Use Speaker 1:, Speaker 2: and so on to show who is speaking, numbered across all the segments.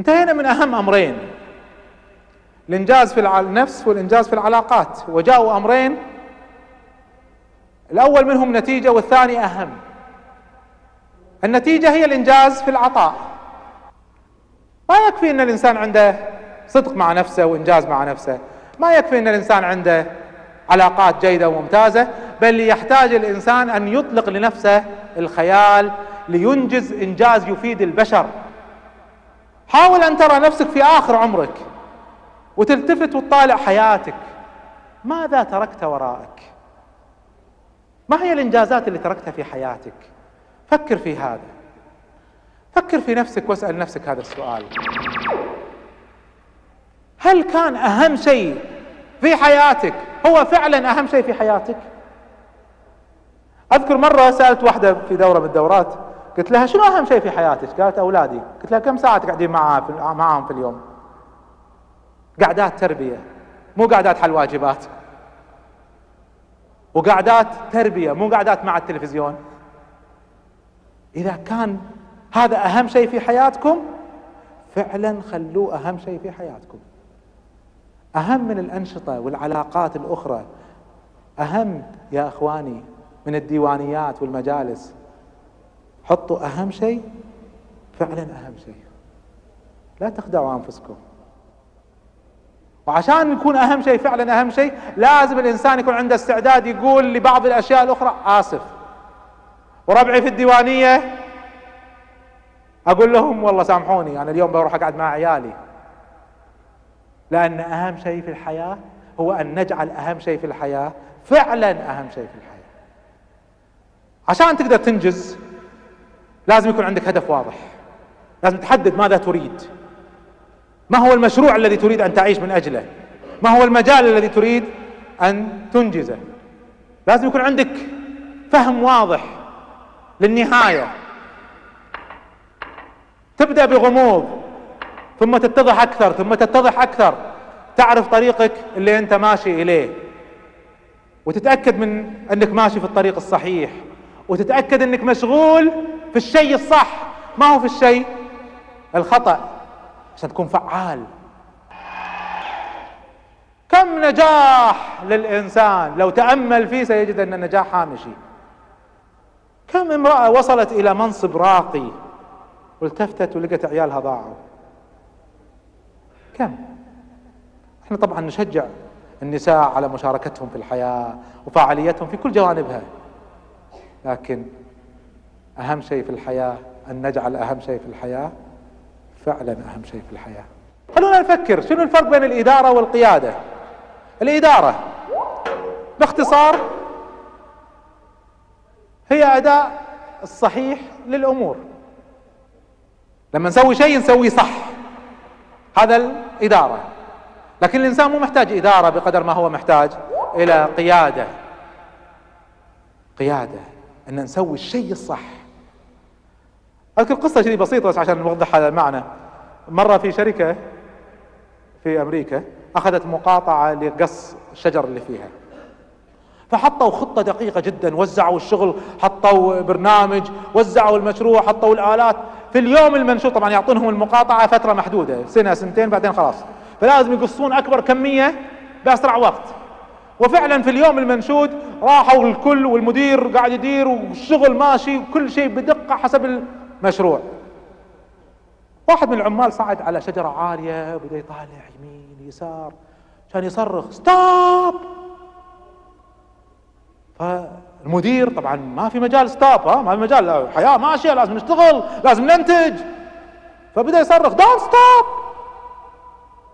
Speaker 1: انتهينا من أهم أمرين. الإنجاز في النفس والإنجاز في العلاقات. وجاءوا أمرين. الأول منهم نتيجة والثاني أهم. النتيجة هي الإنجاز في العطاء. ما يكفي إن الإنسان عنده صدق مع نفسه وإنجاز مع نفسه. ما يكفي إن الإنسان عنده علاقات جيدة وممتازة بل يحتاج الإنسان أن يطلق لنفسه الخيال لينجز إنجاز يفيد البشر. حاول أن ترى نفسك في آخر عمرك وتلتفت وتطالع حياتك. ماذا تركت وراءك ما هي الإنجازات اللي تركتها في حياتك؟ فكر في هذا. فكر في نفسك واسأل نفسك هذا السؤال. هل كان أهم شيء في حياتك؟ هو فعلا أهم شيء في حياتك؟ أذكر مرة سألت واحدة في دورة من الدورات قلت لها شنو أهم شيء في حياتك؟ قالت أولادي. قلت لها كم ساعة تقعدين معاها معاهم في اليوم؟ قعدات تربية مو قعدات حل واجبات. وقعدات تربية مو قعدات مع التلفزيون. إذا كان هذا أهم شيء في حياتكم فعلا خلوه أهم شيء في حياتكم. أهم من الأنشطة والعلاقات الأخرى. أهم يا إخواني من الديوانيات والمجالس. حطوا أهم شيء فعلا أهم شيء. لا تخدعوا أنفسكم. وعشان يكون أهم شيء فعلا أهم شيء لازم الإنسان يكون عنده استعداد يقول لبعض الأشياء الأخرى آسف. وربعي في الديوانية أقول لهم والله سامحوني أنا اليوم بروح أقعد مع عيالي. لأن أهم شيء في الحياة هو أن نجعل أهم شيء في الحياة فعلا أهم شيء في الحياة. عشان تقدر تنجز لازم يكون عندك هدف واضح. لازم تحدد ماذا تريد. ما هو المشروع الذي تريد أن تعيش من أجله؟ ما هو المجال الذي تريد أن تنجزه؟ لازم يكون عندك فهم واضح للنهاية. تبدأ بغموض ثم تتضح أكثر ثم تتضح أكثر. تعرف طريقك اللي أنت ماشي إليه. وتتأكد من أنك ماشي في الطريق الصحيح. وتتأكد أنك مشغول في الشيء الصح. ما هو في الشيء؟ الخطأ. عشان تكون فعال. كم نجاح للإنسان؟ لو تأمل فيه سيجد أن النجاح هامشي كم امرأة وصلت إلى منصب راقي؟ والتفتت ولقت عيالها ضاعوا. كم؟ إحنا طبعا نشجع النساء على مشاركتهم في الحياة وفعاليتهم في كل جوانبها. لكن أهم شيء في الحياة أن نجعل أهم شيء في الحياة فعلا أهم شيء في الحياة. خلونا نفكر شنو الفرق بين الإدارة والقيادة؟ الإدارة باختصار هي أداء الصحيح للأمور. لما نسوي شيء نسويه صح. هذا الإدارة. لكن الإنسان مو محتاج إدارة بقدر ما هو محتاج إلى قيادة. قيادة أن نسوي الشيء الصح. أذكر قصة شيء بسيطة بس عشان نوضح هذا المعنى. مرة في شركة في أمريكا أخذت مقاطعة لقص الشجر اللي فيها. فحطوا خطة دقيقة جدا وزعوا الشغل حطوا برنامج وزعوا المشروع حطوا الآلات. في اليوم المنشود طبعا يعطونهم المقاطعة فترة محدودة سنة سنتين بعدين خلاص. فلازم يقصون أكبر كمية بأسرع وقت. وفعلا في اليوم المنشود راحوا الكل والمدير قاعد يدير والشغل ماشي وكل شيء بدقة حسب المشروع واحد من العمال صعد على شجرة عالية وبدأ يطالع يمين يسار كان يصرخ stop فالمدير طبعا ما في مجال stop ها ما في مجال الحياة ماشية لازم نشتغل لازم ننتج. فبدأ يصرخ don't stop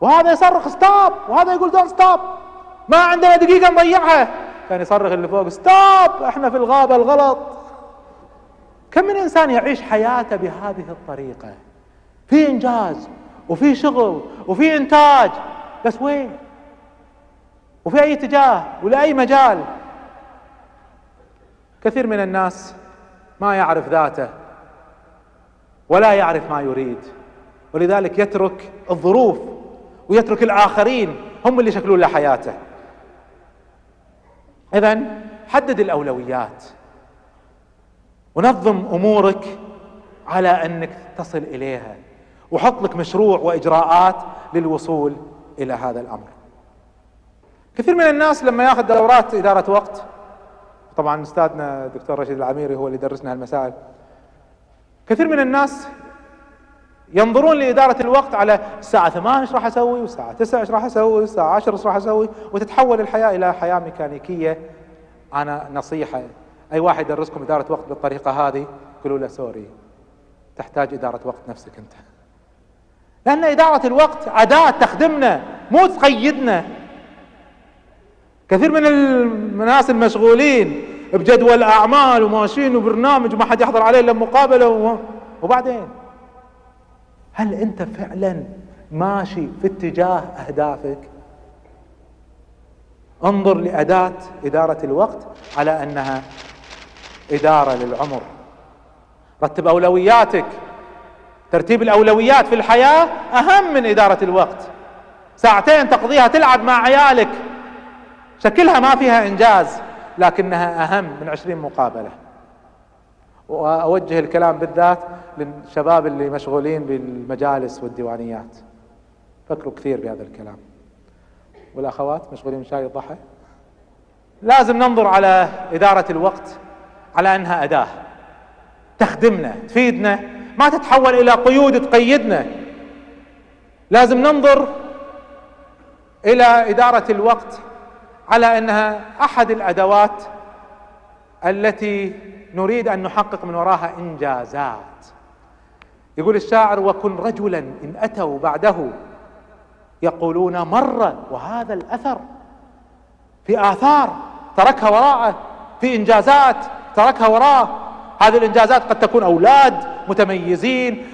Speaker 1: وهذا يصرخ stop وهذا يقول don't stop ما عندنا دقيقة نضيعها. كان يصرخ اللي فوق stop إحنا في الغابة الغلط. كم من إنسان يعيش حياته بهذه الطريقة؟ في إنجاز وفي شغل وفي إنتاج. بس وين؟ وفي أي اتجاه؟ ولا أي مجال؟ كثير من الناس ما يعرف ذاته ولا يعرف ما يريد. ولذلك يترك الظروف ويترك الآخرين هم اللي يشكلون له حياته. اذا حدد الأولويات. ونظم أمورك على أنك تصل إليها. وحط لك مشروع وإجراءات للوصول إلى هذا الأمر. كثير من الناس لما ياخذ دورات إدارة وقت طبعا أستاذنا الدكتور رشيد العميري هو اللي درسنا هالمسائل. كثير من الناس ينظرون لإدارة الوقت على الساعة 8 إيش راح أسوي والساعة 9 إيش راح أسوي والساعة 10 إيش راح أسوي وتتحول الحياة إلى حياة ميكانيكية. أنا نصيحة أي واحد يدرسكم إدارة وقت بالطريقة هذه قولوا له سوري تحتاج إدارة وقت نفسك أنت. لأن إدارة الوقت أداة تخدمنا مو تقيدنا. كثير من الناس المشغولين بجدول أعمال وماشيين وبرنامج وما حد يحضر عليه إلا مقابلة وبعدين. هل أنت فعلا ماشي في اتجاه أهدافك؟ انظر لأداة إدارة الوقت على أنها إدارة للعمر. رتب أولوياتك. ترتيب الأولويات في الحياة أهم من إدارة الوقت. ساعتين تقضيها تلعب مع عيالك. شكلها ما فيها إنجاز لكنها أهم من عشرين مقابلة. وأوجه الكلام بالذات للشباب اللي مشغولين بالمجالس والديوانيات. فكروا كثير بهذا الكلام. والأخوات مشغولين شاي الضحى لازم ننظر على إدارة الوقت. على أنها أداة. تخدمنا تفيدنا ما تتحول إلى قيود تقيدنا. لازم ننظر إلى إدارة الوقت على أنها أحد الأدوات التي نريد أن نحقق من وراها إنجازات. يقول الشاعر وكن رجلا إن أتوا بعده يقولون مر وهذا الأثر في آثار تركها وراءه في إنجازات تركها وراءه هذه الإنجازات قد تكون أولاد متميزين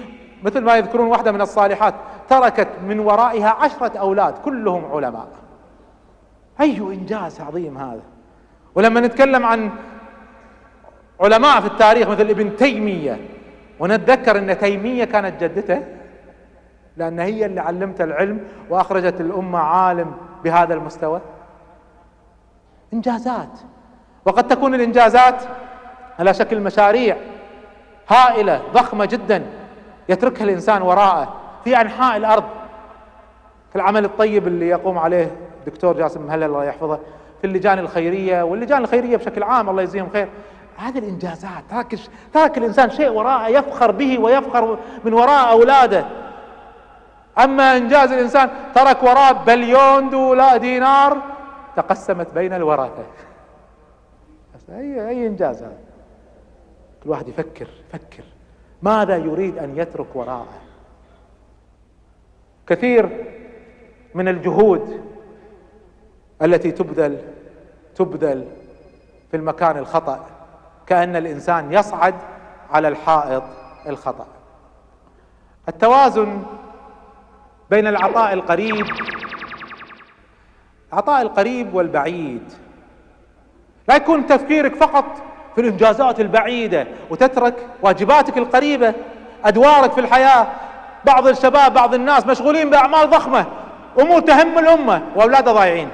Speaker 1: مثل ما يذكرون واحدة من الصالحات تركت من ورائها عشرة أولاد كلهم علماء. أي إنجاز عظيم هذا. ولما نتكلم عن علماء في التاريخ مثل ابن تيمية ونتذكر أن تيمية كانت جدته لأن هي اللي علمت العلم وأخرجت الأمة عالم بهذا المستوى. إنجازات. وقد تكون الإنجازات على شكل مشاريع هائلة ضخمة جدا يتركها الإنسان وراءه في أنحاء الأرض. في العمل الطيب اللي يقوم عليه الدكتور جاسم مهلل الله يحفظه في اللجان الخيرية واللجان الخيرية بشكل عام الله يجزيهم خير. هذه الإنجازات ترك ترك الإنسان شيء وراءه يفخر به ويفخر من وراء أولاده. أما إنجاز الإنسان ترك وراء بليون دولا دينار تقسمت بين الورثة. أي أي إنجاز هذا؟ كل واحد يفكر. فكر ماذا يريد أن يترك وراءه؟ كثير من الجهود التي تبذل تبذل في المكان الخطأ كأن الإنسان يصعد على الحائط الخطأ. التوازن بين العطاء القريب العطاء القريب والبعيد. لا يكون تفكيرك فقط في الإنجازات البعيدة وتترك واجباتك القريبة أدوارك في الحياة. بعض الشباب بعض الناس مشغولين بأعمال ضخمة امور تهم الأمة واولاده ضايعين.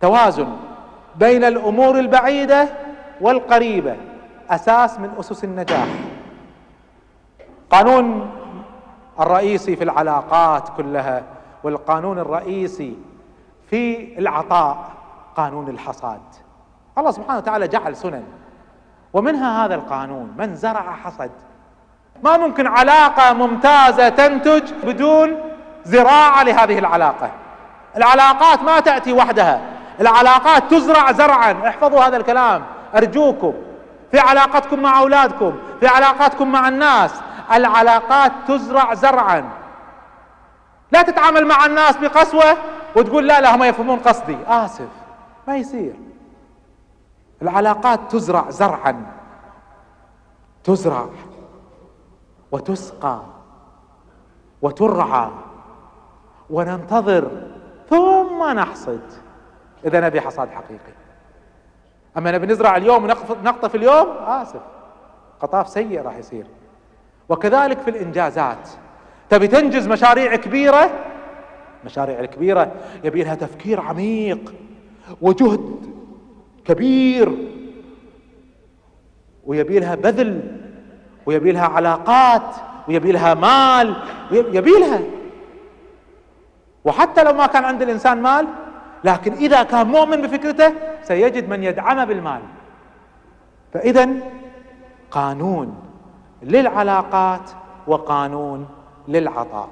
Speaker 1: توازن بين الأمور البعيدة والقريبة أساس من أسس النجاح. قانون الرئيسي في العلاقات كلها والقانون الرئيسي في العطاء قانون الحصاد. الله سبحانه وتعالى جعل سنن. ومنها هذا القانون من زرع حصد. ما ممكن علاقة ممتازة تنتج بدون زراعة لهذه العلاقة. العلاقات ما تأتي وحدها. العلاقات تزرع زرعا. احفظوا هذا الكلام. أرجوكم. في علاقتكم مع أولادكم. في علاقاتكم مع الناس. العلاقات تزرع زرعا. لا تتعامل مع الناس بقسوة وتقول لا لا هم يفهمون قصدي. آسف. ما يصير. العلاقات تزرع زرعا. تزرع وتسقى وترعى وننتظر ثم نحصد. إذا نبي حصاد حقيقي. أما نبي نزرع اليوم ونقطف اليوم؟ آسف. قطاف سيء راح يصير. وكذلك في الإنجازات. تبي تنجز مشاريع كبيرة؟ مشاريع الكبيرة يبي لها تفكير عميق. وجهد كبير. ويبي لها بذل ويبي لها علاقات ويبي لها مال يبي لها وحتى لو ما كان عند الإنسان مال لكن إذا كان مؤمن بفكرته سيجد من يدعمه بالمال. فاذا قانون للعلاقات وقانون للعطاء.